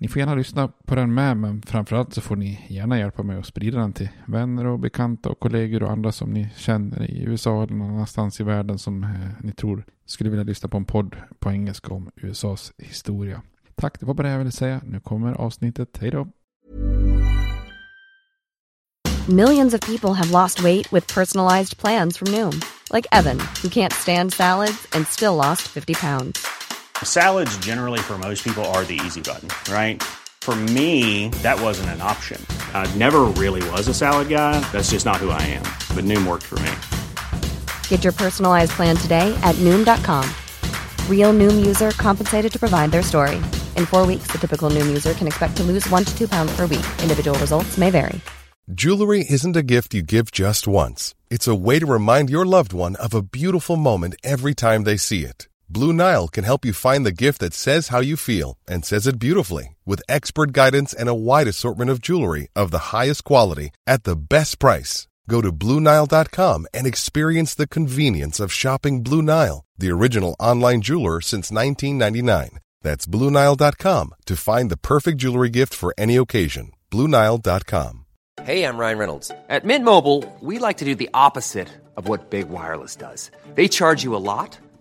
Ni får gärna lyssna på den med, men framförallt så får ni gärna hjälpa mig att sprida den till vänner och bekanta och kollegor och andra som ni känner i USA eller någon annanstans i världen som eh, ni tror skulle vilja lyssna på en podd på engelska om USAs historia. Tack, det var bara det jag ville säga. Nu kommer avsnittet. Hej då! Millions of people have lost weight with personalized plans from Noom. Like Evan, who can't stand salads and still lost 50 pounds. Salads, generally, for most people, are the easy button, right? For me, that wasn't an option. I never really was a salad guy. That's just not who I am. But Noom worked for me. Get your personalized plan today at Noom.com. Real Noom user compensated to provide their story. In four weeks, the typical Noom user can expect to lose one to two pounds per week. Individual results may vary. Jewelry isn't a gift you give just once. It's a way to remind your loved one of a beautiful moment every time they see it. Blue Nile can help you find the gift that says how you feel and says it beautifully with expert guidance and a wide assortment of jewelry of the highest quality at the best price. Go to BlueNile.com and experience the convenience of shopping Blue Nile, the original online jeweler since 1999. That's BlueNile.com to find the perfect jewelry gift for any occasion. BlueNile.com. Hey, I'm Ryan Reynolds. At Mint Mobile, we like to do the opposite of what Big Wireless does. They charge you a lot,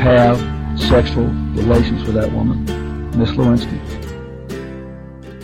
have sexual relations with that woman, Miss Lewinsky.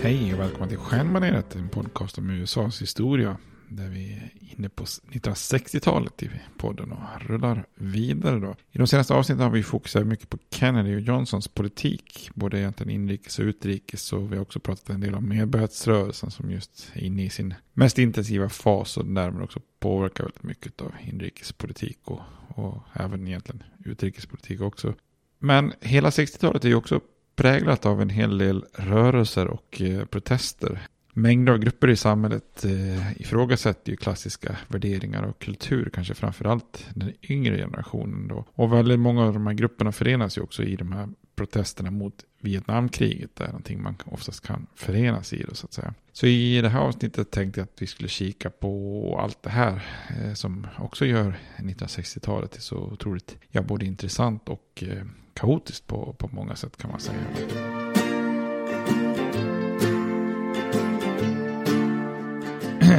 Hej och välkomna till Stjärnbaneret, en podcast om USAs historia. Där vi är inne på 1960-talet i podden och rullar vidare då. I de senaste avsnitten har vi fokuserat mycket på Kennedy och Johnsons politik. Både egentligen inrikes och utrikes. Och vi har också pratat en del om medborgarrättsrörelsen som just är inne i sin mest intensiva fas. Och därmed också påverkar väldigt mycket av inrikespolitik och, och även egentligen utrikespolitik också. Men hela 60-talet är ju också präglat av en hel del rörelser och eh, protester. Mängder av grupper i samhället eh, ifrågasätter ju klassiska värderingar och kultur, kanske framförallt den yngre generationen då. Och väldigt många av de här grupperna förenas ju också i de här protesterna mot Vietnamkriget. Det är någonting man oftast kan förenas i då, så att säga. Så i det här avsnittet tänkte jag att vi skulle kika på allt det här eh, som också gör 1960-talet till så otroligt, ja, både intressant och eh, kaotiskt på, på många sätt kan man säga.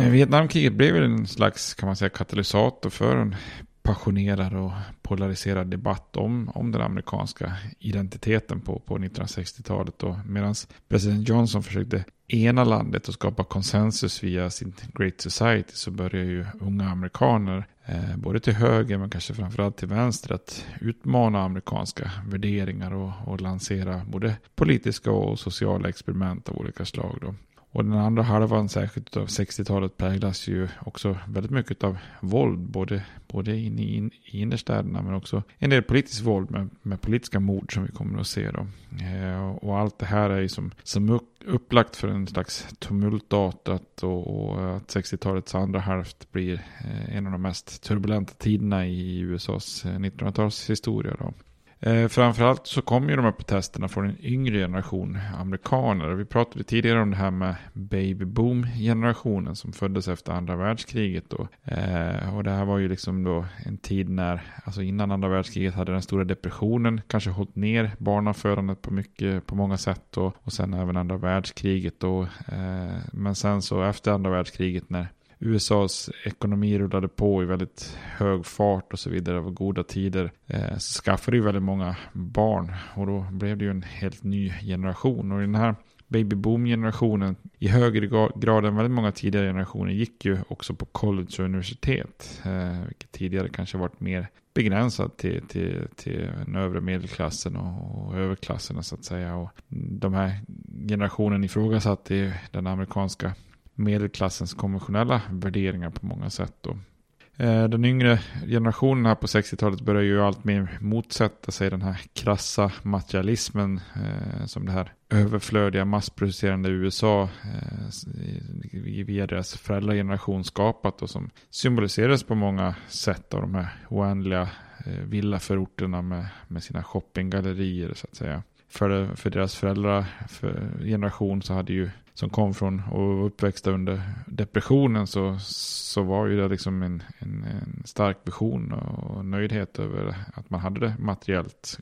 Eh, Vietnamkriget blev en slags kan man säga, katalysator för en passionerad och polariserad debatt om, om den amerikanska identiteten på, på 1960-talet. Medan president Johnson försökte ena landet och skapa konsensus via sin Great Society så börjar ju unga amerikaner, eh, både till höger men kanske framförallt till vänster, att utmana amerikanska värderingar och, och lansera både politiska och sociala experiment av olika slag. Då. Och den andra halvan, särskilt av 60-talet, präglas ju också väldigt mycket av våld. Både, både in i, in, i innerstäderna men också en del politiskt våld med, med politiska mord som vi kommer att se då. Eh, och allt det här är ju som, som upplagt för en slags tumultartat och, och att 60-talets andra halvt blir eh, en av de mest turbulenta tiderna i USAs 1900-talshistoria. Eh, Eh, framförallt så kommer ju de här protesterna från en yngre generation amerikaner. Vi pratade tidigare om det här med baby boom generationen som föddes efter andra världskriget. Då. Eh, och det här var ju liksom då en tid när, alltså innan andra världskriget hade den stora depressionen kanske hållit ner barnafödandet på mycket, på många sätt. Då. Och sen även andra världskriget då. Eh, men sen så efter andra världskriget när USAs ekonomi rullade på i väldigt hög fart och så vidare. Det var goda tider. Eh, så skaffade ju väldigt många barn och då blev det ju en helt ny generation. Och i den här baby boom-generationen i högre grad än väldigt många tidigare generationer gick ju också på college och universitet. Eh, vilket tidigare kanske varit mer begränsat till, till, till den övre medelklassen och, och överklassen så att säga. Och de här generationen ifrågasatte den amerikanska medelklassens konventionella värderingar på många sätt. Då. Eh, den yngre generationen här på 60-talet börjar ju allt mer motsätta sig den här krassa materialismen eh, som det här överflödiga massproducerande USA eh, via deras föräldrageneration skapat och som symboliseras på många sätt av de här oändliga eh, villaförorterna med, med sina shoppinggallerier så att säga. För, för deras föräldrageneration så hade ju som kom från och uppväxta under depressionen så, så var ju det liksom en, en, en stark vision och nöjdhet över att man hade det materiellt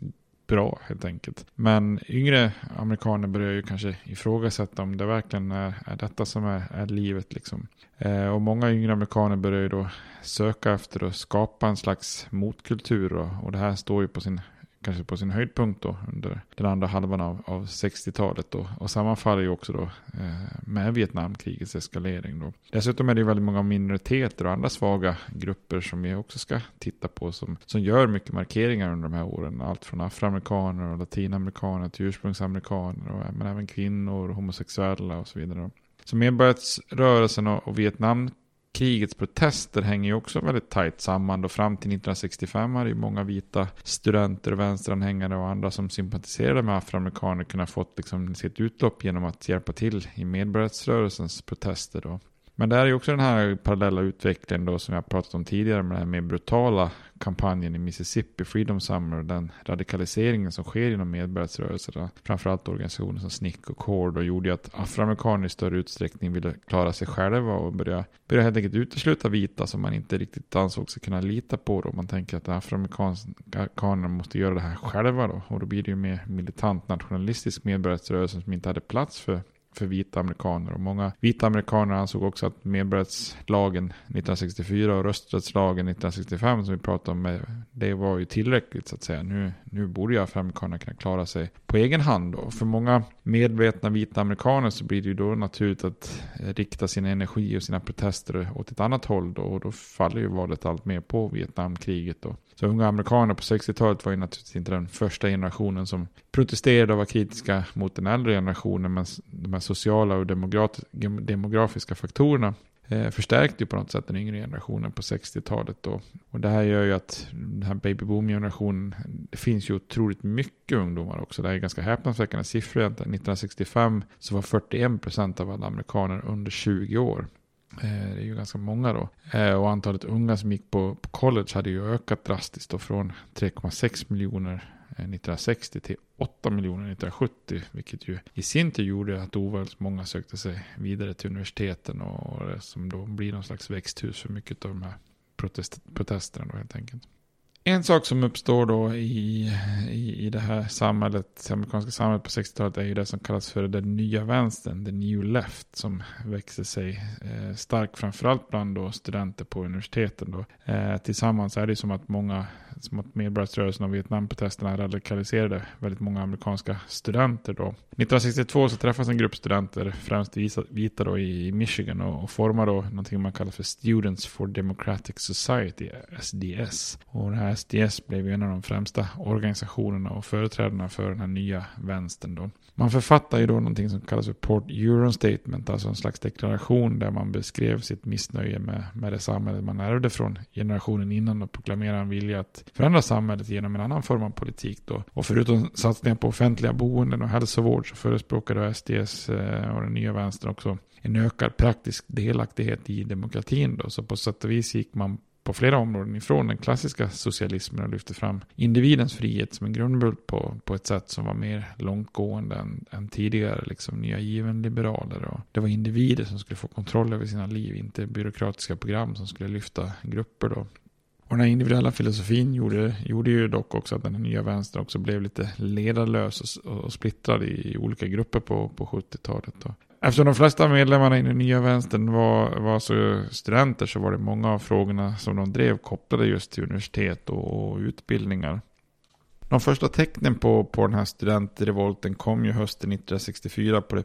bra helt enkelt. Men yngre amerikaner börjar ju kanske ifrågasätta om det verkligen är, är detta som är, är livet liksom. Eh, och många yngre amerikaner börjar ju då söka efter att skapa en slags motkultur och, och det här står ju på sin kanske på sin höjdpunkt då under den andra halvan av, av 60-talet då. Och sammanfaller ju också då eh, med Vietnamkrigets eskalering då. Dessutom är det ju väldigt många minoriteter och andra svaga grupper som vi också ska titta på som, som gör mycket markeringar under de här åren. Allt från afroamerikaner och latinamerikaner till ursprungsamerikaner och, men även kvinnor, homosexuella och så vidare. Så medborgarrörelsen och, och Vietnam krigets protester hänger ju också väldigt tajt samman. Då fram till 1965 hade ju många vita studenter, vänsteranhängare och andra som sympatiserade med afroamerikaner kunnat fått liksom sitt utlopp genom att hjälpa till i medborgarrättsrörelsens protester. Då. Men det är ju också den här parallella utvecklingen då som jag pratat om tidigare med den här mer brutala kampanjen i Mississippi, Freedom Summer och den radikaliseringen som sker inom medborgarrättsrörelserna. Framförallt organisationer som SNCC och CORD och gjorde att afroamerikaner i större utsträckning ville klara sig själva och börja, börja helt enkelt utesluta vita som man inte riktigt ansåg sig kunna lita på då. Man tänker att afroamerikanerna måste göra det här själva då och då blir det ju mer militant nationalistisk medborgarrättsrörelse som inte hade plats för för vita amerikaner. Och många vita amerikaner ansåg också att medborgarrättslagen 1964 och rösträttslagen 1965 som vi pratade om, eh, det var ju tillräckligt så att säga. Nu, nu borde ju afroamerikanerna kunna klara sig på egen hand. Då. För många medvetna vita amerikaner så blir det ju då naturligt att eh, rikta sin energi och sina protester åt ett annat håll då. Och då faller ju valet allt mer på Vietnamkriget då. Så unga amerikaner på 60-talet var ju naturligtvis inte den första generationen som protesterade och var kritiska mot den äldre generationen. Men de här sociala och demografiska faktorerna eh, förstärkte ju på något sätt den yngre generationen på 60-talet. Då. Och det här gör ju att den här babyboom-generationen, det finns ju otroligt mycket ungdomar också. Det här är ganska häpnadsväckande siffror. 1965 så var 41% av alla amerikaner under 20 år. Eh, det är ju ganska många då. Eh, och antalet unga som gick på, college hade ju ökat drastiskt då från 3,6 miljoner eh, 1960 till 8 miljoner 1970. Vilket ju i sin tur gjorde att ovanligt många sökte sig vidare till universiteten. Och som då blir någon slags växthus för mycket av de här protest, protesterna då helt enkelt. En sak som uppstår då i, i, i det här samhället, det amerikanska samhället på 60-talet är ju det som kallas för den nya vänstern, the new left, som växer sig eh, stark framförallt bland då studenter på universiteten. Då. Eh, tillsammans är det som att många, som att medborgarrörelsen och Vietnamprotesterna radikaliserade väldigt många amerikanska studenter då. 1962 så träffas en grupp studenter, främst vita då i Michigan och, och formar då någonting man kallar för Students for Democratic Society, SDS. Och den här SDS blev ju en av de främsta organisationerna och företrädarna för den här nya vänstern då. Man författar ju då någonting som kallas för Port Euron Statement, alltså en slags deklaration där man beskrev sitt missnöje med, med det samhälle man ärvde från generationen innan och proklamerar en vilja att förändra samhället genom en annan form av politik då. Och förutom satsningar på offentliga boenden och hälsovård så förespråkade SDS eh, och den nya vänstern också en ökad praktisk delaktighet i demokratin då. Så på sätt och vis gick man på flera områden ifrån den klassiska socialismen och lyfte fram individens frihet som en grundbult på, på ett sätt som var mer långtgående än, än tidigare liksom nya given liberaler. Och det var individer som skulle få kontroll över sina liv, inte byråkratiska program som skulle lyfta grupper då. Och den här individuella filosofin gjorde, gjorde ju dock också att den nya vänstern också blev lite ledarlös och, och splittrad i, i olika grupper på, på 70-talet. Eftersom de flesta medlemmarna i den nya vänstern var, var så studenter så var det många av frågorna som de drev kopplade just till universitet och, och utbildningar. De första tecknen på, på den här studentrevolten kom ju hösten 1964 på det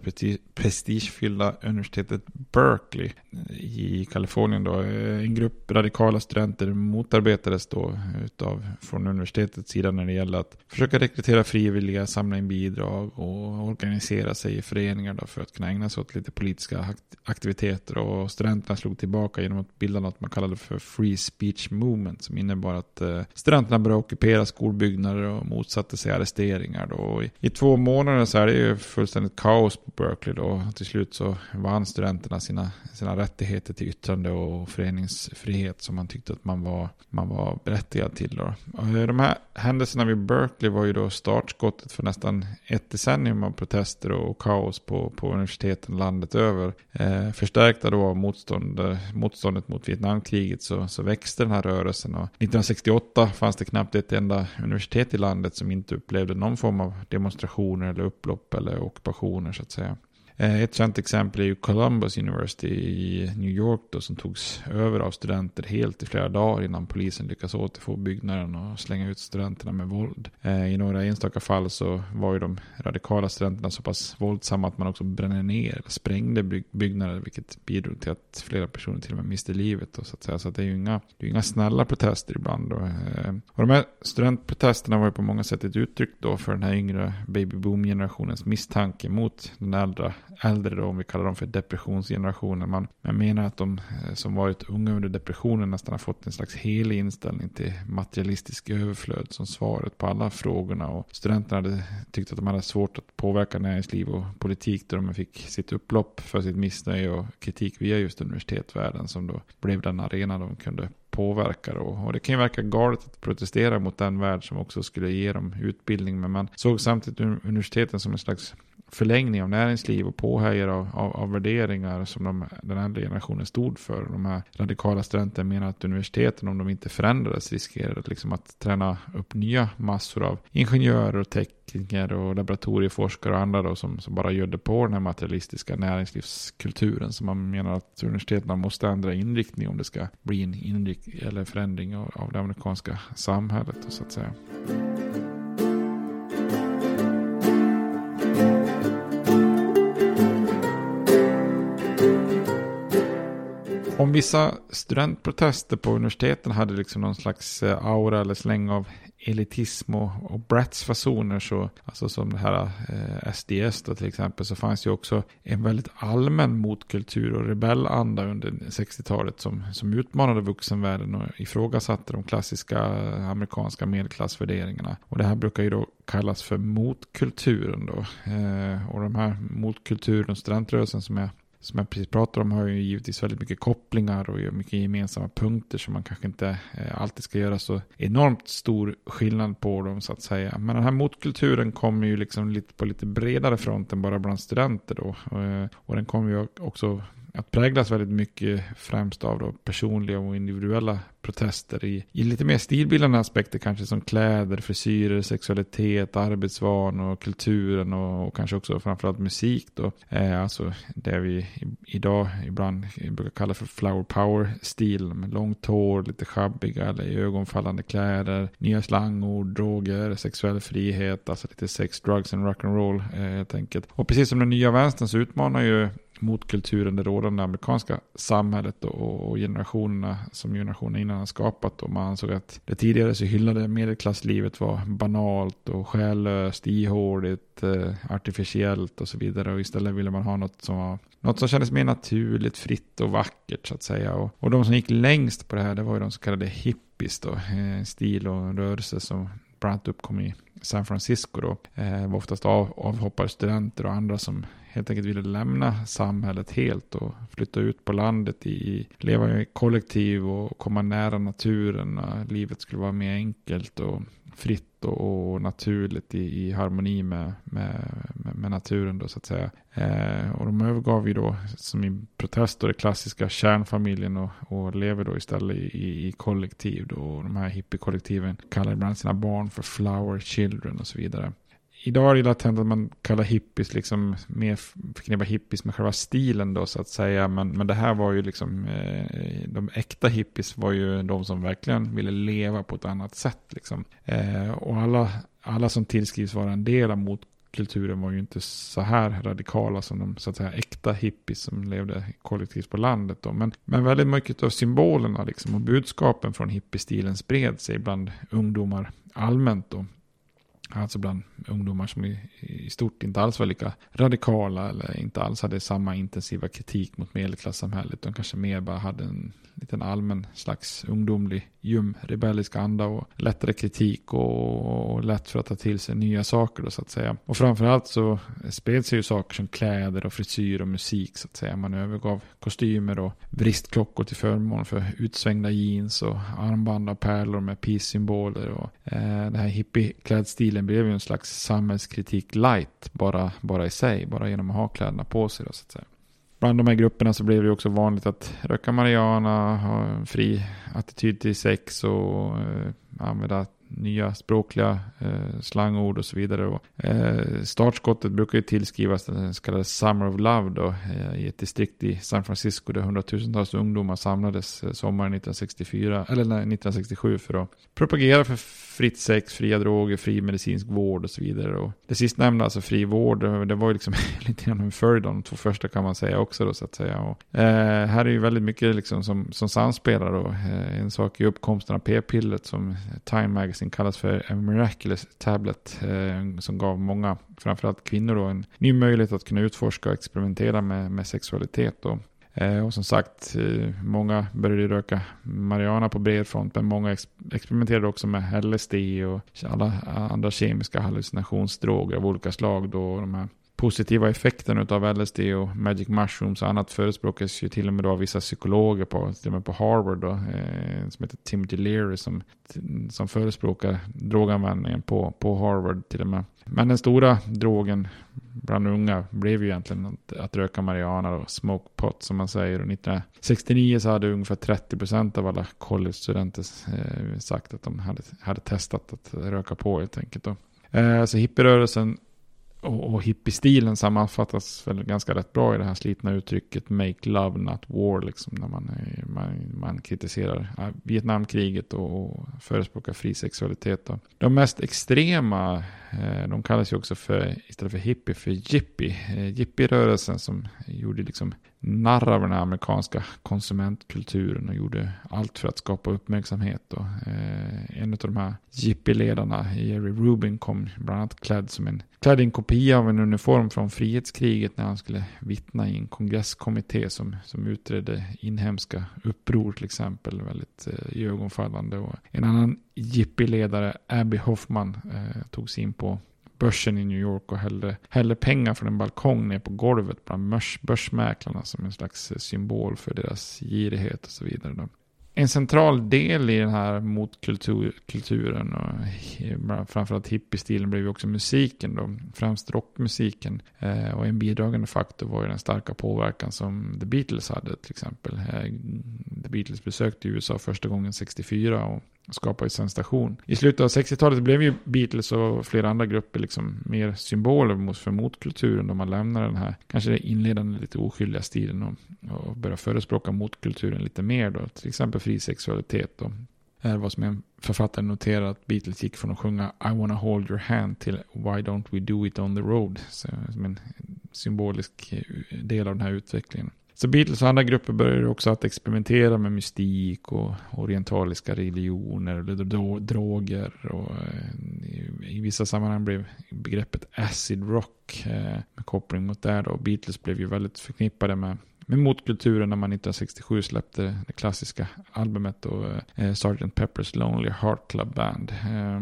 prestigefyllda universitetet Berkeley eh, i Kalifornien. Då. Eh, en grupp radikala studenter motarbetades då utav, från universitetets sida när det gällde att försöka rekrytera frivilliga, samla in bidrag och organisera sig i föreningar då för att kunna ägna sig åt lite politiska aktiviteter. Och studenterna slog tillbaka genom att bilda något man kallade för Free Speech Movement som innebar att eh, studenterna började ockupera skolbyggnader och motsatte sig arresteringar. Då. I, I två månader så är det ju fullständigt kaos på Berkeley. Då. Till slut så vann studenterna sina, sina rättigheter till yttrande och föreningsfrihet som man tyckte att man var, man var berättigad till. Då. Och de här händelserna vid Berkeley var ju då startskottet för nästan ett decennium av protester och kaos på, på universiteten landet över. Eh, förstärkta då av motstånd, motståndet mot Vietnamkriget så, så växte den här rörelsen. Och 1968 fanns det knappt ett enda universitet i landet som inte upplevde någon form av demonstrationer eller upplopp eller ockupationer så att säga. Eh, ett känt exempel är ju Columbus University i New York då, som togs över av studenter helt i flera dagar innan polisen lyckas återfå byggnaden och slänga ut studenterna med våld. Eh, I några enstaka fall så var ju de radikala studenterna så pass våldsamma att man också brände ner eller sprängde byggnader vilket bidrog till att flera personer till och med miste livet. Då, så att säga. Så att det är ju inga, det är inga snälla protester ibland. Då. Eh, och de här studentprotesterna var ju på många sätt ett uttryck då för den här yngre baby boom generationens misstanke mot den äldre äldre då, om vi kallar dem för depressionsgenerationen. Man, man menar att de eh, som varit unga under depressionen nästan har fått en slags helig inställning till materialistisk överflöd som svaret på alla frågorna. Och studenterna hade tyckt att de hade svårt att påverka näringsliv och politik då de fick sitt upplopp för sitt missnöje och kritik via just universitetsvärlden som då blev den arena de kunde påverka Och, Och det kan ju verka galet att protestera mot den värld som också skulle ge dem utbildning. Men man såg samtidigt universiteten som en slags förlängning av näringsliv och påhejare av, av, av, värderingar som de, den äldre generationen stod för. De här radikala studenterna menar att universiteten, om de inte förändrades, riskerade liksom att träna upp nya massor av ingenjörer och tekniker och laboratorieforskare och andra då, som, som bara gödde på den här materialistiska näringslivskulturen. Så man menar att universiteten måste ändra inriktning om det ska bli en inrikt eller förändring av, av det amerikanska samhället. Så att säga. Om vissa studentprotester på universiteten hade liksom någon slags eh, aura eller släng av elitism och, och Bratz-fasoner så, alltså som det här eh, SDS då till exempel, så fanns ju också en väldigt allmän motkultur och rebellanda under 60-talet som, som utmanade vuxenvärlden och ifrågasatte de klassiska eh, amerikanska medelklassvärderingarna. Och det här brukar ju då kallas för motkulturen då. Eh, och de här motkulturen och studentrörelsen som jag som jag precis pratade om har ju givetvis väldigt mycket kopplingar och mycket gemensamma punkter som man kanske inte eh, alltid ska göra så enormt stor skillnad på dem så att säga. Men den här motkulturen kommer ju liksom lite på lite bredare front än bara bland studenter då. Eh, och den kommer ju också att präglas väldigt mycket främst av då personliga och individuella protester i, i lite mer stilbildande aspekter kanske som kläder, frisyrer, sexualitet, arbetsvanor, kulturen och, och kanske också framförallt musik då. Eh, alltså det vi idag ibland brukar kalla för flower power-stil med långt hår, lite schabbiga eller ögonfallande kläder, nya slangord, droger, sexuell frihet, alltså lite sex, drugs and rock'n'roll eh, helt enkelt. Och precis som den nya vänstern så utmanar ju mot kulturen, det rådande amerikanska samhället och, och generationerna som generationerna innan har skapat. Och man ansåg att det tidigare så hyllade medelklasslivet var banalt och själlöst, ihåligt, eh, artificiellt och så vidare. Och istället ville man ha något som var något som kändes mer naturligt, fritt och vackert så att säga. Och, och de som gick längst på det här, det var ju de så kallade hippies då. Eh, stil och rörelse som bland annat uppkom i San Francisco då. Eh, var oftast av, avhoppade studenter och andra som helt enkelt ville lämna samhället helt och flytta ut på landet, i, leva i kollektiv och komma nära naturen. Livet skulle vara mer enkelt och fritt och, och naturligt i, i harmoni med, med, med, naturen då så att säga. Eh, och de övergav ju då som i protest då det klassiska kärnfamiljen och, och lever då istället i, i kollektiv då. Och de här hippiekollektiven kallar ibland sina barn för flower children och så vidare idag är det latent att man kallar hippies liksom mer förknippar hippies med själva stilen då så att säga. Men, men det här var ju liksom, eh, de äkta hippies var ju de som verkligen ville leva på ett annat sätt liksom. Eh, och alla, alla som tillskrivs vara en del av motkulturen var ju inte så här radikala som de så att säga äkta hippies som levde kollektivt på landet då. Men, men väldigt mycket av symbolerna liksom och budskapen från hippiestilen spred sig bland ungdomar allmänt då. Alltså bland ungdomar som i, i, stort inte alls var lika radikala eller inte alls hade samma intensiva kritik mot medelklassamhället. De kanske mer bara hade en liten allmän slags ungdomlig ljum rebellisk anda och lättare kritik och, och lätt för att ta till sig nya saker då så att säga. Och framförallt så spred sig ju saker som kläder och frisyr och musik så att säga. Man övergav kostymer och vristklockor till förmån för utsvängda jeans och armband av pärlor med peace-symboler och eh, den här hippieklädstilen blev ju en slags samhällskritik light bara, bara i sig, bara genom att ha kläderna på sig då så att säga bland de här grupperna så blev det också vanligt att röka marijuana, ha en fri attityd till sex och eh, använda nya språkliga eh, slangord och så vidare. Och, eh, startskottet brukar ju tillskrivas den så kallade Summer of Love då, eh, i ett distrikt i San Francisco där hundratusentals ungdomar samlades eh, sommaren 1964, eller nej, 1967 för att propagera för fritt sex, fria droger, fri medicinsk vård och så vidare. Och det sistnämnda, alltså fri vård, det var ju liksom lite grann en följd av de två första kan man säga också då så att säga. Och, eh, här är ju väldigt mycket liksom som, som samspelar då. Eh, en sak är uppkomsten av p-pillret som Time Magazine kallas för a miraculous tablet eh, som gav många, framförallt kvinnor då, en ny möjlighet att kunna utforska och experimentera med, med sexualitet. Då. Eh, och som sagt, eh, många började röka marijuana på bred front, men många experimenterade också med LSD och alla andra kemiska hallucinationsdroger av olika slag. Då, de här positiva effekterna av LSD och magic mushrooms och annat förespråkas ju till och med då av vissa psykologer på, till och med på Harvard då, eh, som heter Timothy Leary som, som förespråkar droganvändningen på, på Harvard till och med. Men den stora drogen bland unga blev ju egentligen att, att röka marijuana och smoke pot som man säger. Och 1969 så hade ungefär 30% av alla college-studenter eh, sagt att de hade, hade testat att röka på helt enkelt. Då. Eh, så hippierörelsen och, och hippiestilen sammanfattas väl ganska rätt bra i det här slitna uttrycket make love not war, liksom när man, man, man kritiserar äh, Vietnamkriget och, och förespråkar fri sexualitet. Då. De mest extrema, Eh, de kallas ju också för, istället för hippie, för jippie. Eh, Jippie-rörelsen som gjorde liksom narr av den amerikanska konsumentkulturen och gjorde allt för att skapa uppmärksamhet. Och, eh, en av de här jippie-ledarna, Jerry Rubin, kom bland annat klädd som en, klädd i en kopia av en uniform från frihetskriget när han skulle vittna i en kongresskommitté som, som utredde inhemska uppror till exempel. Väldigt eh, iögonfallande. Och en annan Jippiledare Abby Hoffman, eh, tog sig in på börsen i New York och hällde, hällde pengar från en balkong ner på golvet bland börs, börsmäklarna som en slags symbol för deras girighet och så vidare. Då. En central del i den här motkulturen och framförallt hippiestilen blev ju också musiken då, främst rockmusiken. Eh, och en bidragande faktor var ju den starka påverkan som The Beatles hade till exempel. Eh, The Beatles besökte USA första gången 64 och skapade ju sensation. I slutet av 60-talet blev ju Beatles och flera andra grupper liksom mer symboler för motkulturen då man lämnade den här kanske inledande lite oskyldiga stilen och, och började förespråka motkulturen lite mer då. Till exempel fri sexualitet och är vad som en författare noterar att Beatles gick från att sjunga I wanna hold your hand till Why don't we do it on the road. Så, en symbolisk eh, del av den här utvecklingen. Så Beatles och andra grupper började också att experimentera med mystik och orientaliska religioner eller droger. Och eh, I vissa sammanhang blev begreppet acid rock eh, med koppling mot det. Då. Beatles blev ju väldigt förknippade med med motkulturen när man 1967 släppte det klassiska albumet och eh, Sgt. Pepper's Lonely Heart Club Band. Eh,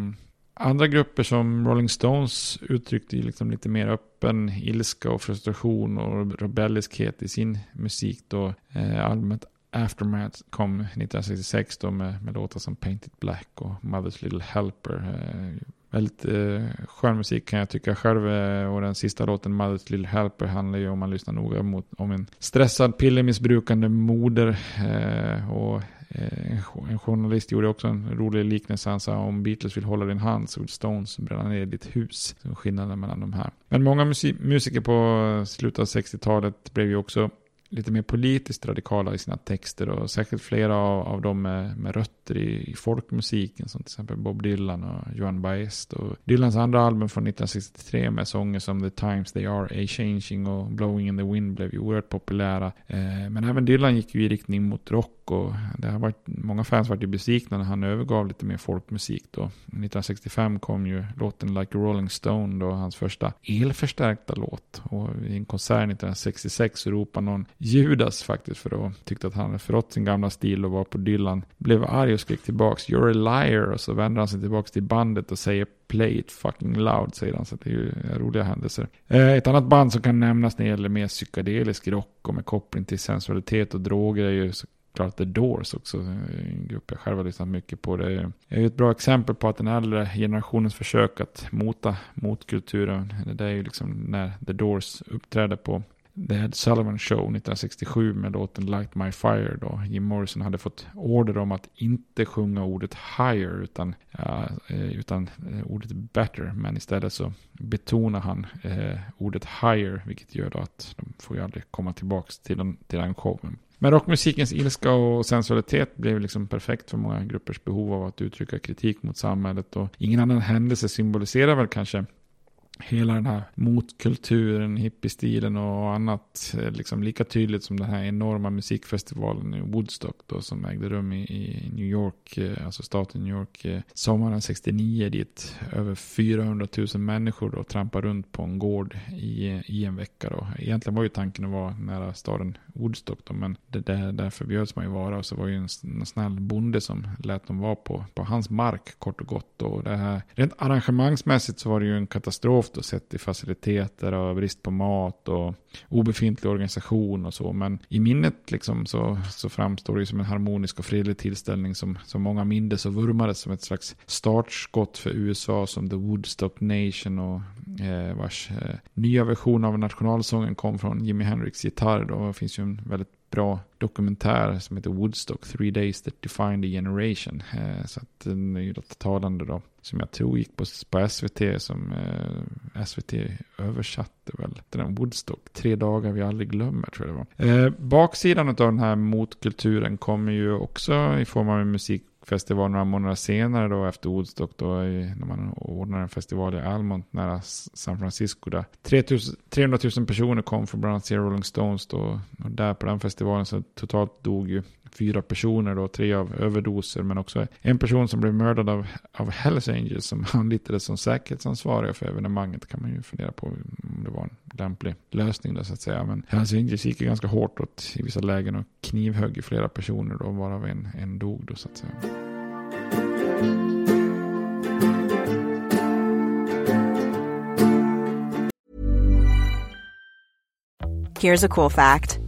Andra grupper som Rolling Stones uttryckte liksom lite mer öppen ilska och frustration och rebelliskhet i sin musik då. Eh, albumet Aftermath kom 1966 då med, med låtar som Painted Black och Mother's Little Helper. Eh, väldigt eh, skön musik kan jag tycka själv. Eh, och den sista låten, Mother's Little Helper, handlar ju om man lyssnar noga mot, om en stressad pillermissbrukande moder. Eh, och Eh, en journalist gjorde också en rolig liknelse. Han sa om Beatles vill hålla din hand så vill Stones bränna ner ditt hus. Så skillnaden mellan de här. Men många musiker på slutet av 60-talet blev ju också lite mer politiskt radikala i sina texter och särskilt flera av, av dem med, med rötter i, i, folkmusiken som till exempel Bob Dylan och Joan Baez. Och Dylans andra album från 1963 med sånger som The Times They Are, A Changing och Blowing in the Wind blev ju oerhört populära. Eh, men även Dylan gick ju i riktning mot rock och det har varit, många fans varit ju besvikna när han övergav lite mer folkmusik då. 1965 kom ju låten Like a Rolling Stone då, hans första elförstärkta låt. Och i en konsert 1966 så ropade någon Judas faktiskt för att tyckte att han hade förrått sin gamla stil och var på Dylan. Blev arg skrek tillbaks You're a liar och så vänder han sig tillbaks till bandet och säger Play it fucking loud säger han. Så det är ju roliga händelser. Eh, ett annat band som kan nämnas när det gäller mer psykedelisk rock och med koppling till sensualitet och droger är ju såklart The Doors också. En grupp jag själv har lyssnat mycket på. Det är ett bra exempel på att den äldre generationens försök att mota motkulturen. Det är ju liksom när The Doors uppträder på The Ed Sullivan Show 1967 med låten Light My Fire då. Jim Morrison hade fått order om att inte sjunga ordet higher utan, uh, utan eh, ordet better. Men istället så betonar han uh, ordet higher vilket gör då att de får ju aldrig komma tillbaka till den, till den showen. Men rockmusikens ilska och sensualitet blev liksom perfekt för många gruppers behov av att uttrycka kritik mot samhället. Och ingen annan händelse symboliserar väl kanske hela den här motkulturen, hippiestilen och annat eh, liksom lika tydligt som den här enorma musikfestivalen i Woodstock då, som ägde rum i, i New York, eh, alltså staten New York, eh, sommaren 69 dit över 400 000 människor då trampade runt på en gård i, i en vecka då. Egentligen var ju tanken att vara nära staden Woodstock då, men det, där, där förbjöds man ju vara och så var ju en, en snäll bonde som lät dem vara på, på hans mark kort och gott då. Och det här, rent arrangemangsmässigt så var det ju en katastrof då sett i faciliteter och brist på mat och obefintlig organisation och så. Men i minnet liksom så, så framstår det som en harmonisk och fredlig tillställning som, som många mindes och vurmades som ett slags startskott för USA som The Woodstock Nation och eh, vars eh, nya version av nationalsången kom från Jimi Hendrix gitarr. Då det finns ju en väldigt bra dokumentär som heter Woodstock, Three Days That Defined a Generation. Eh, så att den är ju rätt talande då. Som jag tror gick på, på SVT som eh, SVT översatte väl. Den Woodstock, tre dagar vi aldrig glömmer tror jag det var. Eh, baksidan av den här motkulturen kommer ju också i form av musik festival några månader senare då efter Woodstock då när man ordnade en festival i Almont nära San Francisco där 300 000 personer kom från bland annat Rolling Stones då och där på den festivalen så totalt dog ju fyra personer då, tre av överdoser men också en person som blev mördad av, av Hells Angels som anlitades som säkerhetsansvariga för evenemanget kan man ju fundera på om det var en lämplig lösning där så att säga. Men Hells Angels gick ju ganska hårt åt i vissa lägen och knivhögg i flera personer då varav en, en dog då så att säga. Here's a cool fact.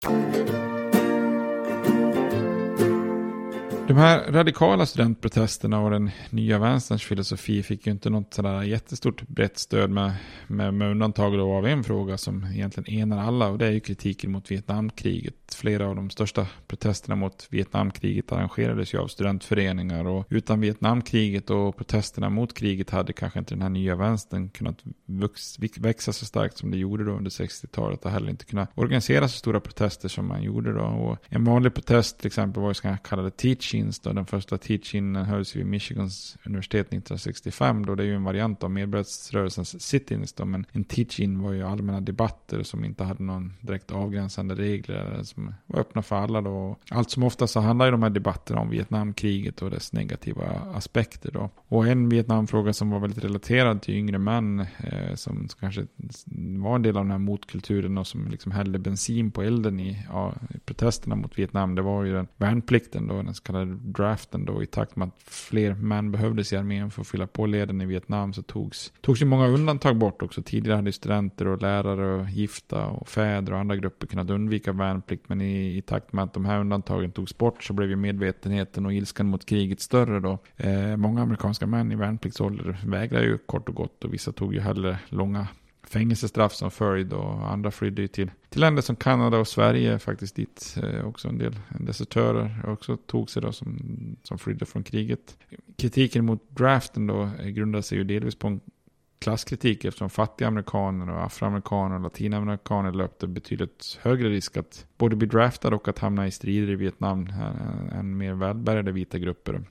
Thank you. De här radikala studentprotesterna och den nya vänsterns filosofi fick ju inte något sådär jättestort brett stöd med, med, med undantag då av en fråga som egentligen enar alla och det är ju kritiken mot Vietnamkriget. Flera av de största protesterna mot Vietnamkriget arrangerades ju av studentföreningar och utan Vietnamkriget och protesterna mot kriget hade kanske inte den här nya vänstern kunnat växa så starkt som det gjorde då under 60-talet och heller inte kunnat organisera så stora protester som man gjorde då. Och en vanlig protest till exempel var ju så kallade teaching teach då. Den första teach-in hölls vid Michigans universitet 1965 då. Det är ju en variant av medborgarrörelsens sit-ins då. Men en teach-in var ju allmänna debatter som inte hade någon direkt avgränsande regler. Som var öppna för alla då. Allt som ofta så handlar ju de här debatterna om Vietnamkriget och dess negativa aspekter då. Och en Vietnamfråga som var väldigt relaterad till yngre män eh, som kanske var en del av den här motkulturen och som liksom hällde bensin på elden i ja, protesterna mot Vietnam. Det var ju den värnplikten då, den så kallade draften då i takt med att fler män behövdes i armén för att fylla på leden i Vietnam så togs, togs ju många undantag bort också. Tidigare hade studenter och lärare och gifta och fäder och andra grupper kunnat undvika värnplikt men i, i takt med att de här undantagen togs bort så blev ju medvetenheten och ilskan mot kriget större då. Eh, många amerikanska män i värnpliktsålder vägrade ju kort och gott och vissa tog ju hellre långa fängelsestraff som följd och andra flydde ju till, till länder som Kanada och Sverige faktiskt dit eh, också en del desertörer också tog sig då som, som flydde från kriget. Kritiken mot draften då eh, grundar sig ju delvis på en klasskritik eftersom fattiga amerikaner och afroamerikaner och latinamerikaner löpte betydligt högre risk att både bli draftade och att hamna i strider i Vietnam eh, än mer välbärgade vita grupper.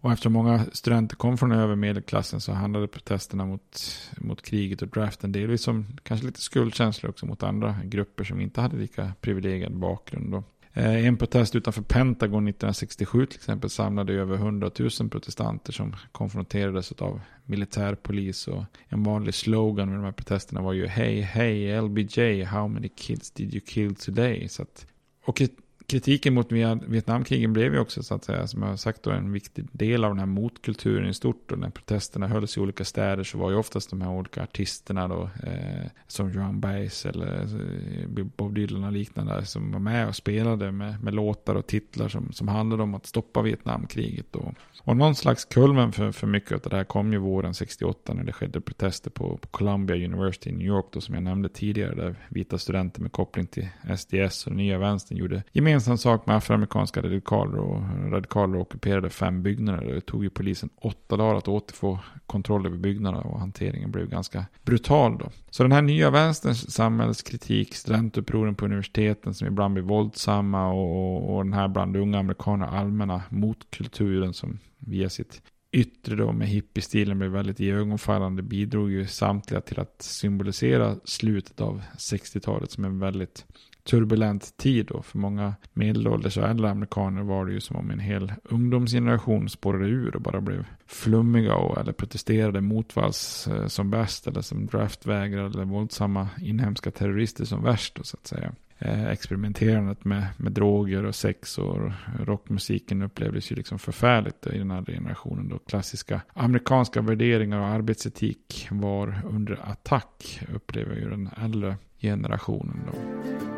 Och eftersom många studenter kom från övermedelklassen så handlade protesterna mot, mot kriget och draften delvis som kanske lite skuldkänslor också mot andra grupper som inte hade lika privilegierad bakgrund. Då. Eh, en protest utanför Pentagon 1967 till exempel samlade över 100 000 protestanter som konfronterades av militärpolis. Och en vanlig slogan med de här protesterna var ju Hey, hey, LBJ, how many kids did you kill today? Så att, och kritiken mot Vietnamkrigen blev ju också så att säga, som jag har sagt, då, en viktig del av den här motkulturen i stort. Och när protesterna hölls i olika städer så var ju oftast de här olika artisterna då, eh, som Joan Baez eller eh, Bob Dylan och liknande, som var med och spelade med, med låtar och titlar som, som handlade om att stoppa Vietnamkriget. Då. Och någon slags kulmen för, för mycket av det här kom ju våren 68 när det skedde protester på, på Columbia University i New York då, som jag nämnde tidigare, där vita studenter med koppling till SDS och den nya vänstern gjorde gemensamt gemensam sak med afroamerikanska radikaler och radikaler ockuperade fem byggnader. Det tog ju polisen åtta dagar att återfå kontroll över byggnaderna och hanteringen blev ganska brutal då. Så den här nya vänsterns samhällskritik, studentupproren på universiteten som ibland blir våldsamma och, och den här bland unga amerikaner allmänna motkulturen som via sitt yttre då med hippiestilen blev väldigt iögonfallande bidrog ju samtliga till att symbolisera slutet av 60-talet som en väldigt turbulent tid då. För många medelålders och äldre amerikaner var det ju som om en hel ungdomsgeneration spårade ur och bara blev flummiga och eller protesterade motvalls eh, som bäst eller som draftvägrare eller våldsamma inhemska terrorister som värst då, så att säga. Eh, experimenterandet med, med droger och sex och rockmusiken upplevdes ju liksom förfärligt i den här generationen då klassiska amerikanska värderingar och arbetsetik var under attack upplever ju den äldre generationen då.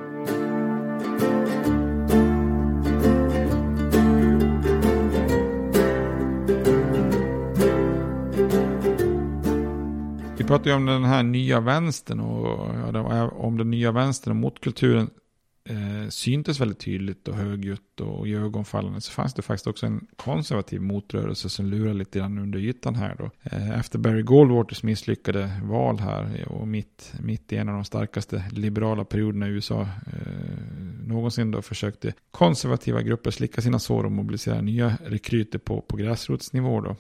Pratar ju om den här nya vänstern och om den nya vänstern och motkulturen eh, syntes väldigt tydligt och högljutt och ögonfallande så fanns det faktiskt också en konservativ motrörelse som lurade lite grann under ytan här då. Eh, efter Barry Goldwaters misslyckade val här och mitt, mitt i en av de starkaste liberala perioderna i USA eh, någonsin då försökte konservativa grupper slicka sina sår och mobilisera nya rekryter på, på gräsrotsnivå då.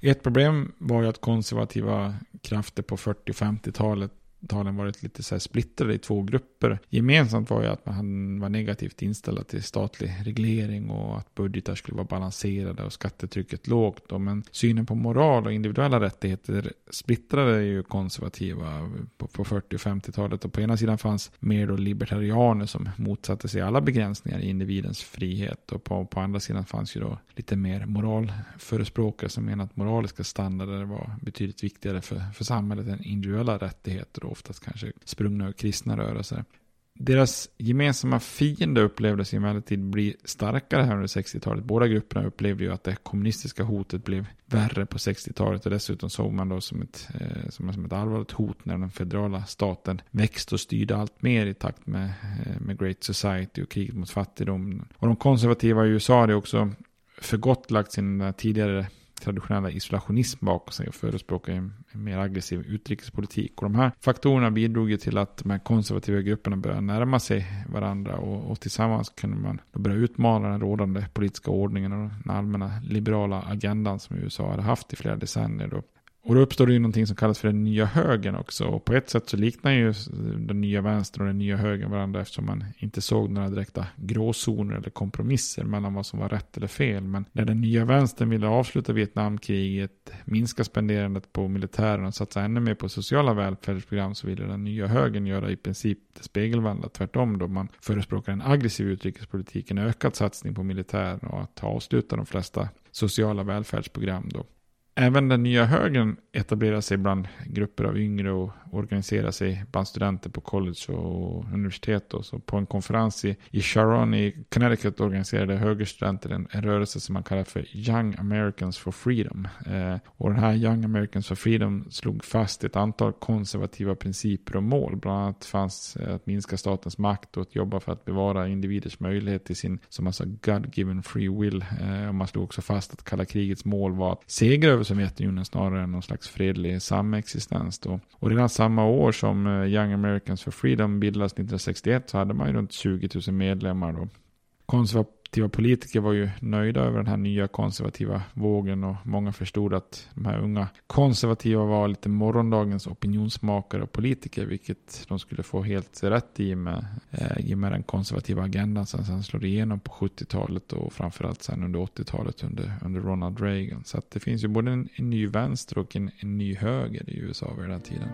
Ett problem var ju att konservativa krafter på 40 50-talet talen varit lite så här splittrade i två grupper grupper. Gemensamt var ju att man var negativt inställda till statlig reglering och att budgetar skulle vara balanserade och skattetrycket lågt. Men synen på moral och individuella rättigheter splittrade ju konservativa på, på 40 och 50-talet. Och på ena sidan fanns mer då libertarianer som motsatte sig alla begränsningar i individens frihet. Och på, på andra sidan fanns ju då lite mer moralförespråkare som menade att moraliska standarder var betydligt viktigare för, för samhället än individuella rättigheter och oftast kanske sprungna ur kristna rörelser. Deras gemensamma fiende upplevdes emellertid bli starkare här under 60-talet. Båda grupperna upplevde ju att det kommunistiska hotet blev värre på 60-talet och dessutom såg man då som ett, eh, som, som ett allvarligt hot när den federala staten växte och styrde allt mer i takt med, eh, med Great Society och kriget mot fattigdom. Och de konservativa i USA hade också för gott lagt sin eh, tidigare traditionella isolationism bakom sig och förespråkar en, mer aggressiv utrikespolitik. Och de här faktorerna bidrog ju till att de här konservativa grupperna började närma sig varandra och, och tillsammans kunde man börja utmana den rådande politiska ordningen och den allmänna liberala agendan som USA hade haft i flera decennier. Då. Och då uppstår det ju någonting som kallas för den nya högern också. Och på ett sätt så liknar ju den nya vänstern och den nya högern varandra eftersom man inte såg några direkta gråzoner eller kompromisser mellan vad som var rätt eller fel. Men när den nya vänstern ville avsluta Vietnamkriget, minska spenderandet på militären och satsa ännu mer på sociala välfärdsprogram så ville den nya högern göra i princip det spegelvända tvärtom då man förespråkar en aggressiv utrikespolitik, en ökad satsning på militären och att avsluta de flesta sociala välfärdsprogram då. Även den nya högern etablerar sig bland grupper av yngre och organiserar sig bland studenter på college och universitet. Och så på en konferens i, i Sharon i Connecticut organiserade högerstudenter en, en rörelse som man kallar för Young Americans for Freedom. Eh, och den här Young Americans for Freedom slog fast ett antal konservativa principer och mål. Bland annat fanns att minska statens makt och att jobba för att bevara individers möjlighet till sin, som man sa, God-given free will. Eh, och man slog också fast att kalla krigets mål var att segra över Sovjetunionen snarare än någon slags fredlig samexistens. Då. Och redan samma år som eh, Young Americans for Freedom bildades 1961 så hade man ju runt 20 000 medlemmar. Då. Konservativa konservativa politiker var ju nöjda över den här nya konservativa vågen och många förstod att de här unga konservativa var lite morgondagens opinionsmakare och politiker, vilket de skulle få helt rätt i med, eh, i med den konservativa agendan som sen slår igenom på 70-talet och framförallt sen under 80-talet under, under Ronald Reagan. Så att det finns ju både en, en ny vänster och en, en ny höger i USA vid den här tiden.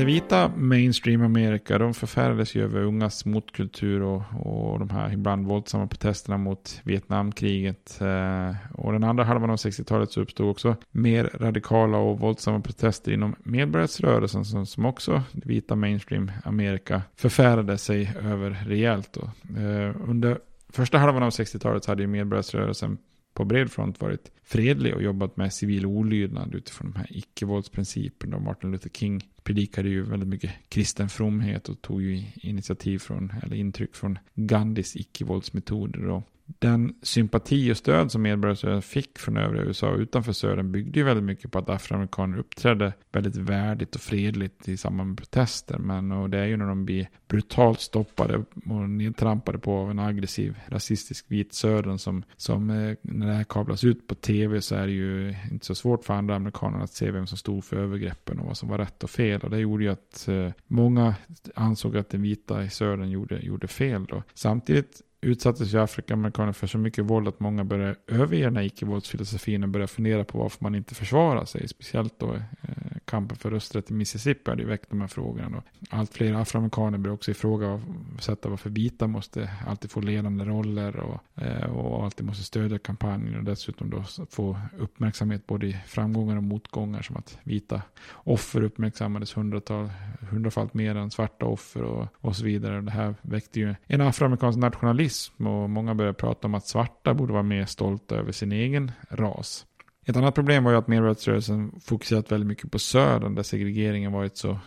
Det vita mainstream Amerika, de förfärades ju över ungas motkultur och, och de här ibland våldsamma protesterna mot Vietnamkriget. Eh, och den andra halvan av 60-talet så uppstod också mer radikala och våldsamma protester inom medborgarrättsrörelsen som, som också det vita mainstream Amerika förfärade sig över rejält. Då. Eh, under första halvan av 60-talet så hade ju medborgarrättsrörelsen på bred front varit fredlig och jobbat med civil olydnad utifrån de här icke-våldsprinciperna. Martin Luther King predikade ju väldigt mycket kristen fromhet och tog ju initiativ från, eller intryck från Gandhis icke-våldsmetoder den sympati och stöd som medborgarrörelsen fick från övriga USA utanför södern byggde ju väldigt mycket på att afroamerikaner uppträdde väldigt värdigt och fredligt i samband med protester. Men och det är ju när de blir brutalt stoppade och nedtrampade på av en aggressiv rasistisk vit södern som, som eh, när det här kablas ut på tv så är det ju inte så svårt för andra amerikaner att se vem som stod för övergreppen och vad som var rätt och fel. Och det gjorde ju att eh, många ansåg att den vita i södern gjorde, gjorde fel. Då. Samtidigt utsattes ju afroamerikaner för så mycket våld att många började överge den här icke-våldsfilosofin och började fundera på varför man inte försvarar sig. Speciellt då eh, kampen för rösträtt i Mississippi hade ju väckt de här frågorna. Då. Allt fler afroamerikaner började också ifrågasätta varför vita måste alltid få ledande roller och, eh, och alltid måste stödja kampanjen och dessutom då få uppmärksamhet både i framgångar och motgångar som att vita offer uppmärksammades hundratal, hundrafalt mer än svarta offer och, och så vidare. Det här väckte ju en afroamerikansk nationalism rasism och många började prata om att svarta borde vara mer stolta över sin egen ras. Ett annat problem var ju att medborgarrättsrörelsen fokuserat väldigt mycket på södern där segregeringen varit så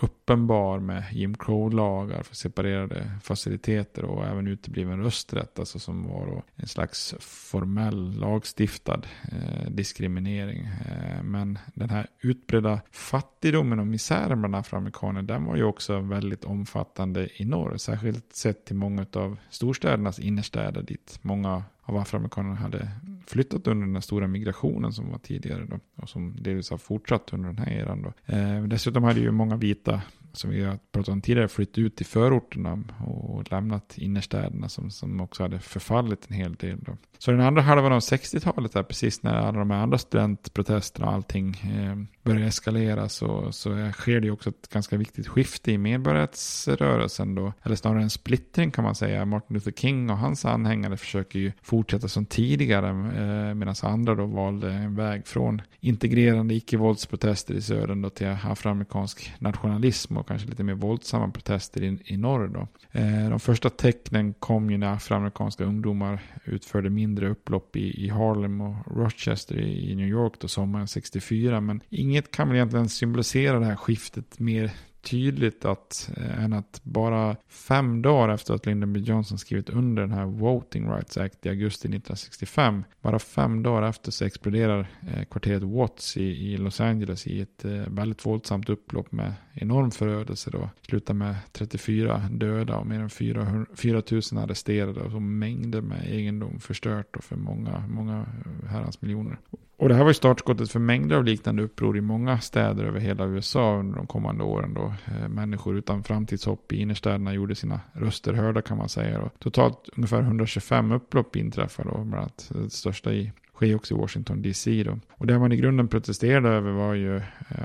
uppenbar med Jim Crow-lagar för separerade faciliteter och även utebliven rösträtt. Alltså som var då en slags formell lagstiftad eh, diskriminering. Eh, men den här utbredda fattigdomen och misären bland afroamerikaner den var ju också väldigt omfattande i norr. Särskilt sett till många av storstädernas innerstäder dit många av afroamerikanerna hade flyttat under den stora migrationen som var tidigare då, och som delvis har fortsatt under den här eran. Då. Eh, dessutom hade ju många vita som vi har pratat om tidigare, flyttat ut till förorterna och lämnat innerstäderna som, som också hade förfallit en hel del. Då. Så den andra halvan av 60-talet, där, precis när alla de här andra studentprotesterna och allting eh, börjar eskalera, så, så sker det också ett ganska viktigt skifte i medborgarrättsrörelsen då. Eller snarare en splittring kan man säga. Martin Luther King och hans anhängare försöker ju fortsätta som tidigare, eh, medan andra då valde en väg från integrerande icke-våldsprotester i södern då till afroamerikansk nationalism och kanske lite mer våldsamma protester i, i norr då. Eh, de första tecknen kom ju när afroamerikanska ungdomar utförde mindre upplopp i, i Harlem och Rochester i, i New York då sommaren 64. Men inget kan väl egentligen symbolisera det här skiftet mer tydligt att, eh, än att bara fem dagar efter att Lyndon B. Johnson skrivit under den här Voting Rights Act i augusti 1965, bara fem dagar efter så exploderar eh, kvarteret Watts i, i Los Angeles i ett eh, väldigt våldsamt upplopp med enorm förödelse då. Slutar med 34 döda och mer än 4, 4 000 arresterade och så mängder med egendom förstört och för många, många eh, herrans miljoner. Och det här var ju startskottet för mängder av liknande uppror i många städer över hela USA under de kommande åren. Då. Eh, människor utan framtidshopp i innerstäderna gjorde sina röster hörda kan man säga. Och totalt ungefär 125 upplopp inträffade, bland annat det största i sker också i Washington DC. Då. Och det man i grunden protesterade över var ju eh,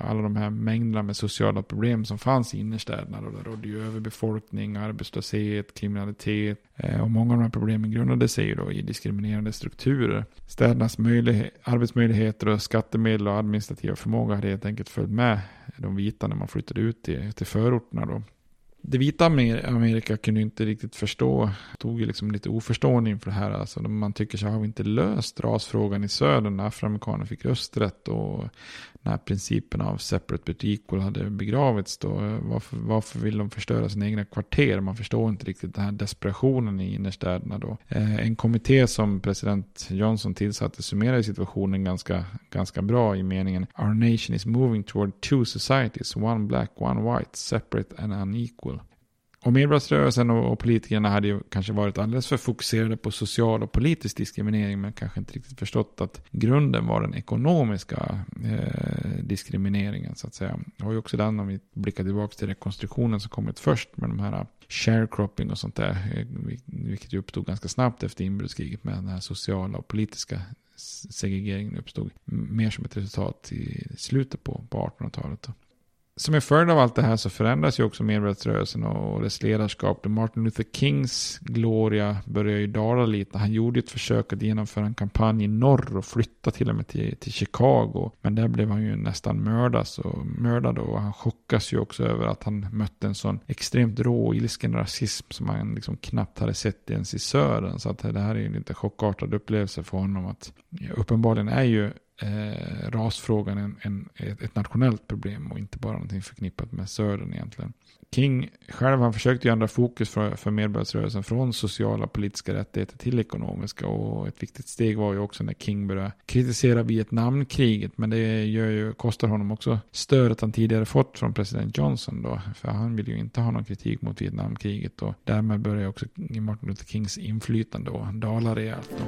alla de här mängderna med sociala problem som fanns i innerstäderna. Då. Det rådde ju överbefolkning, arbetslöshet, kriminalitet. Eh, och många av de här problemen grundade sig då i diskriminerande strukturer. Städernas arbetsmöjligheter och skattemedel och administrativa förmåga hade helt enkelt följt med de vita när man flyttade ut till, till förorterna. Då det vita Amerika kunde inte riktigt förstå, tog ju liksom lite oförstående inför det här. Alltså, man tycker så har vi inte löst rasfrågan i södern när afroamerikaner fick rösträtt och när principen av separate but equal hade begravits då. Varför, varför vill de förstöra sina egna kvarter? Man förstår inte riktigt den här desperationen i innerstäderna då. Eh, en kommitté som president Johnson tillsatte summerade situationen ganska, ganska bra i meningen Our nation is moving toward two societies, one black, one white, separate and unequal. Och medborgarrörelsen och, och politikerna hade ju kanske varit alldeles för fokuserade på social och politisk diskriminering men kanske inte riktigt förstått att grunden var den ekonomiska eh, diskrimineringen så att säga. Det var ju också den om vi blickar tillbaka till rekonstruktionen som kommit först med de här sharecropping och sånt där. Eh, vilket ju uppstod ganska snabbt efter inbördeskriget med den här sociala och politiska segregeringen uppstod. Mer som ett resultat i slutet på, på 1800-talet som en följd av allt det här så förändras ju också medborgarrörelsen och dess ledarskap. Martin Luther Kings gloria börjar ju dala lite. Han gjorde ett försök att genomföra en kampanj i norr och flytta till och med till, till Chicago. Men där blev han ju nästan mördas och mördad och han chockas ju också över att han mötte en sån extremt rå och ilsken rasism som han liksom knappt hade sett ens i södern. Så att det här är ju en lite chockartad upplevelse för honom att uppenbarligen är ju eh, rasfrågan en, en, ett nationellt problem och inte bara någonting förknippat med södern egentligen. King själv han försökte ju ändra fokus för, för medborgarrörelsen från sociala och politiska rättigheter till ekonomiska och ett viktigt steg var ju också när King började kritisera Vietnamkriget men det gör ju, kostar honom också stödet han tidigare fått från president Johnson då för han vill ju inte ha någon kritik mot Vietnamkriget och därmed börjar också Martin Luther Kings inflytande då dala rejält då.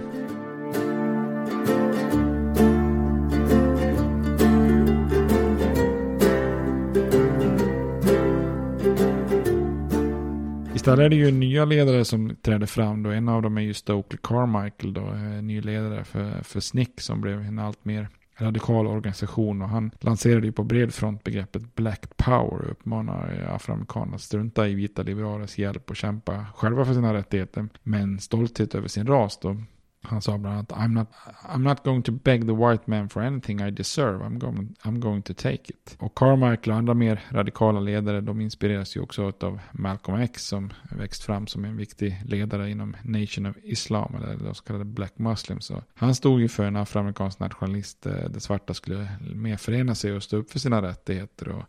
Istället är det ju nya ledare som träder fram då. En av dem är ju Stokely Carmichael då, eh, ny ledare för, för SNCC som blev en allt mer radikal organisation och han lanserade ju på bred front begreppet Black Power och uppmanar eh, afroamerikaner att strunta i vita liberalers hjälp och kämpa själva för sina rättigheter med en stolthet över sin ras då. Han sa bland annat I'm not, I'm not going to beg the white man for anything I deserve. I'm going, I'm going to take it. Och Carmichael och andra mer radikala ledare de inspireras ju också av Malcolm X som växt fram som en viktig ledare inom Nation of Islam eller de så kallade Black Muslims. Så han stod ju för en afroamerikansk nationalist eh, där de svarta skulle mer förena sig och stå upp för sina rättigheter. Och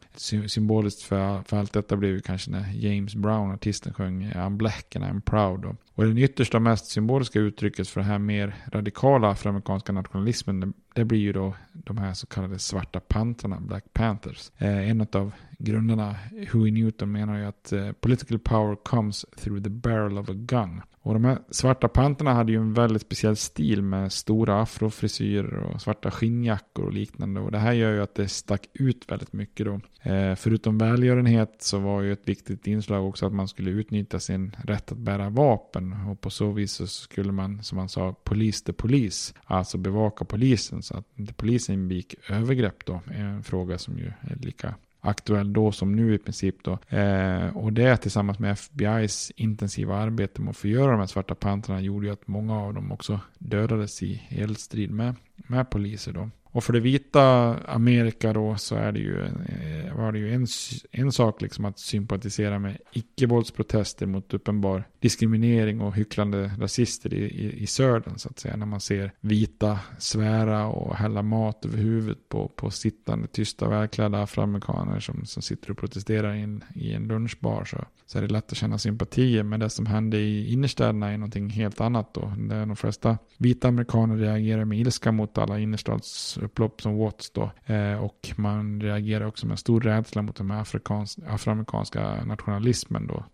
symboliskt för, för allt detta blev ju kanske när James Brown, artisten, sjöng I'm black and I'm proud. Och, och det yttersta mest symboliska uttrycket för det här mer radikala afroamerikanska nationalismen det blir ju då de här så kallade svarta pantrarna, Black Panthers. Eh, en av grundarna, Huey Newton, menar ju att eh, political power comes through the barrel of a gun. Och de här svarta pantrarna hade ju en väldigt speciell stil med stora afrofrisyrer och svarta skinnjackor och liknande. Och det här gör ju att det stack ut väldigt mycket då. Eh, förutom välgörenhet så var ju ett viktigt inslag också att man skulle utnyttja sin rätt att bära vapen. Och på så vis så skulle man, som man sa, Police the Police, Alltså bevaka polisen så att inte polisen begick övergrepp då. Är en fråga som ju är lika aktuell då som nu i princip då. Eh, och det tillsammans med FBI's intensiva arbete med att förgöra de här svarta pantrarna gjorde ju att många av dem också dödades i eldstrid med, med poliser då. Och för det vita Amerika då så är det ju, eh, var det ju en, en sak liksom att sympatisera med icke-våldsprotester mot uppenbar diskriminering och hycklande rasister i, i, i södern så att säga. När man ser vita svära och hälla mat över huvudet på, på sittande tysta välklädda afroamerikaner som, som sitter och protesterar in, i en lunchbar så, så är det lätt att känna sympatier. Men det som hände i innerstäderna är någonting helt annat då. Där de flesta vita amerikaner reagerar med ilska mot alla innerstads upplopp som Watts då. Eh, och man reagerar också med stor rädsla mot den afroamerikanska nationalismen då.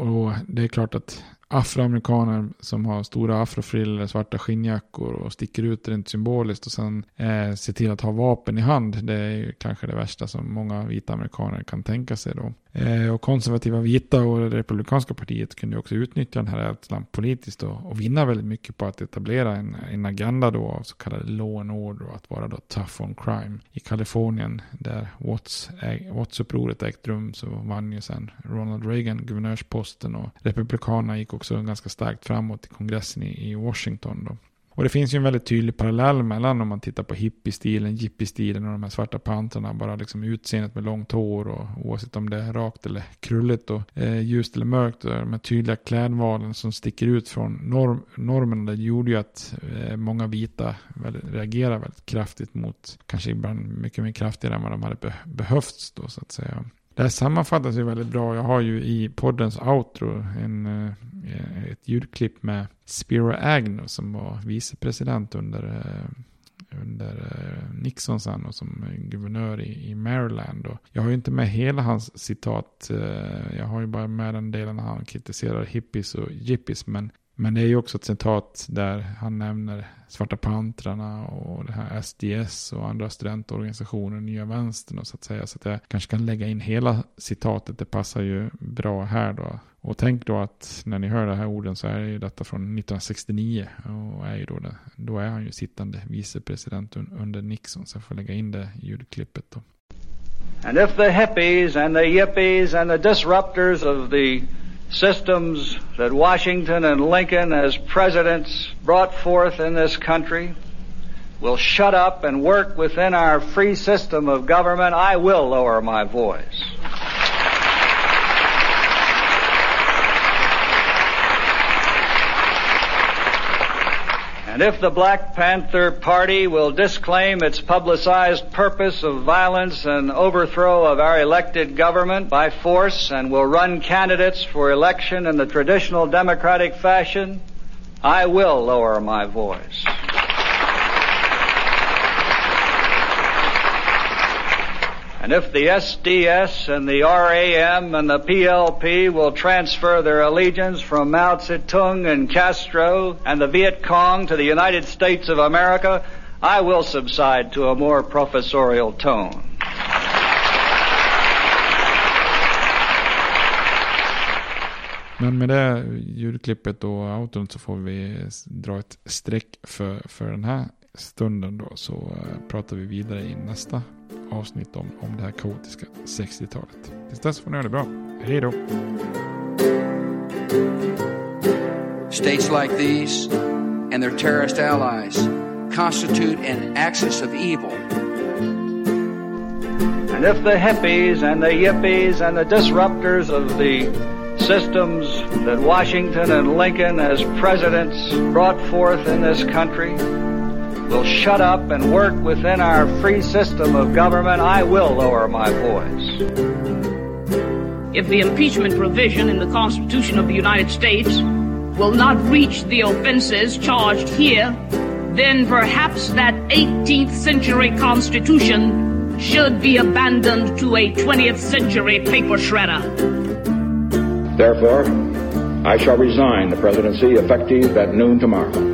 Och det är klart att afroamerikaner som har stora afrofriller, svarta skinnjackor och sticker ut rent symboliskt och sen eh, ser till att ha vapen i hand. Det är ju kanske det värsta som många vita amerikaner kan tänka sig då. Eh, och konservativa vita och det republikanska partiet kunde också utnyttja den här rädslan politiskt då, och vinna väldigt mycket på att etablera en, en agenda då av så kallade law and order och att vara då tough on crime. I Kalifornien där Watts, eh, Watts ägt rum så vann ju sen Ronald Reagan guvernörsposten och republikanerna gick också också ganska starkt framåt i kongressen i, i Washington då. Och det finns ju en väldigt tydlig parallell mellan om man tittar på hippie-stilen, jippie-stilen och de här svarta pantrarna. Bara liksom utseendet med långt hår och oavsett om det är rakt eller krulligt och eh, ljust eller mörkt. Och de här tydliga klädvalen som sticker ut från norm, normen. Det gjorde ju att eh, många vita väldigt, reagerar väldigt kraftigt mot, kanske ibland mycket mer kraftigare än vad de hade be behövts då så att säga. Det här sammanfattas ju väldigt bra. Jag har ju i poddens outro en, eh, ett ljudklipp med Spiro Agnew som var vicepresident under, eh, under eh, Nixon sen och som guvernör i, i Maryland. Och jag har ju inte med hela hans citat. Jag har ju bara med den delen när han kritiserar hippies och jippies. Men men det är ju också ett citat där han nämner Svarta Pantrarna och det här SDS och andra studentorganisationer, Nya Vänstern och så att säga. Så att jag kanske kan lägga in hela citatet, det passar ju bra här då. Och tänk då att när ni hör de här orden så är det ju detta från 1969 och är ju då, det, då är han ju sittande vicepresident under Nixon. Så jag får lägga in det ljudklippet då. And if the hippies and the yippies and the disruptors of the systems that Washington and Lincoln, as presidents, brought forth in this country will shut up and work within our free system of government, I will lower my voice. And if the Black Panther Party will disclaim its publicized purpose of violence and overthrow of our elected government by force and will run candidates for election in the traditional democratic fashion, I will lower my voice. And if the SDS and the RAM and the PLP will transfer their allegiance from Mao Zedong and Castro and the Viet Cong to the United States of America, I will subside to a more professorial tone. Men med det ljudklippet och auton så får vi dra ett streck för, för den här stunden då. Så eh, pratar vi vidare i nästa avsnitt om, om det här kaotiska 60-talet. Tills dess får ni ha det bra. Hej då! States like these and their terrorist allies constitute an axis of evil. And if the hippies and the yippies and the disruptors of the systems that Washington and Lincoln as presidents brought forth in this country will shut up and work within our free system of government, I will lower my voice. If the impeachment provision in the Constitution of the United States will not reach the offenses charged here, then perhaps that 18th century Constitution should be abandoned to a 20th century paper shredder. Therefore, I shall resign the presidency effective at noon tomorrow.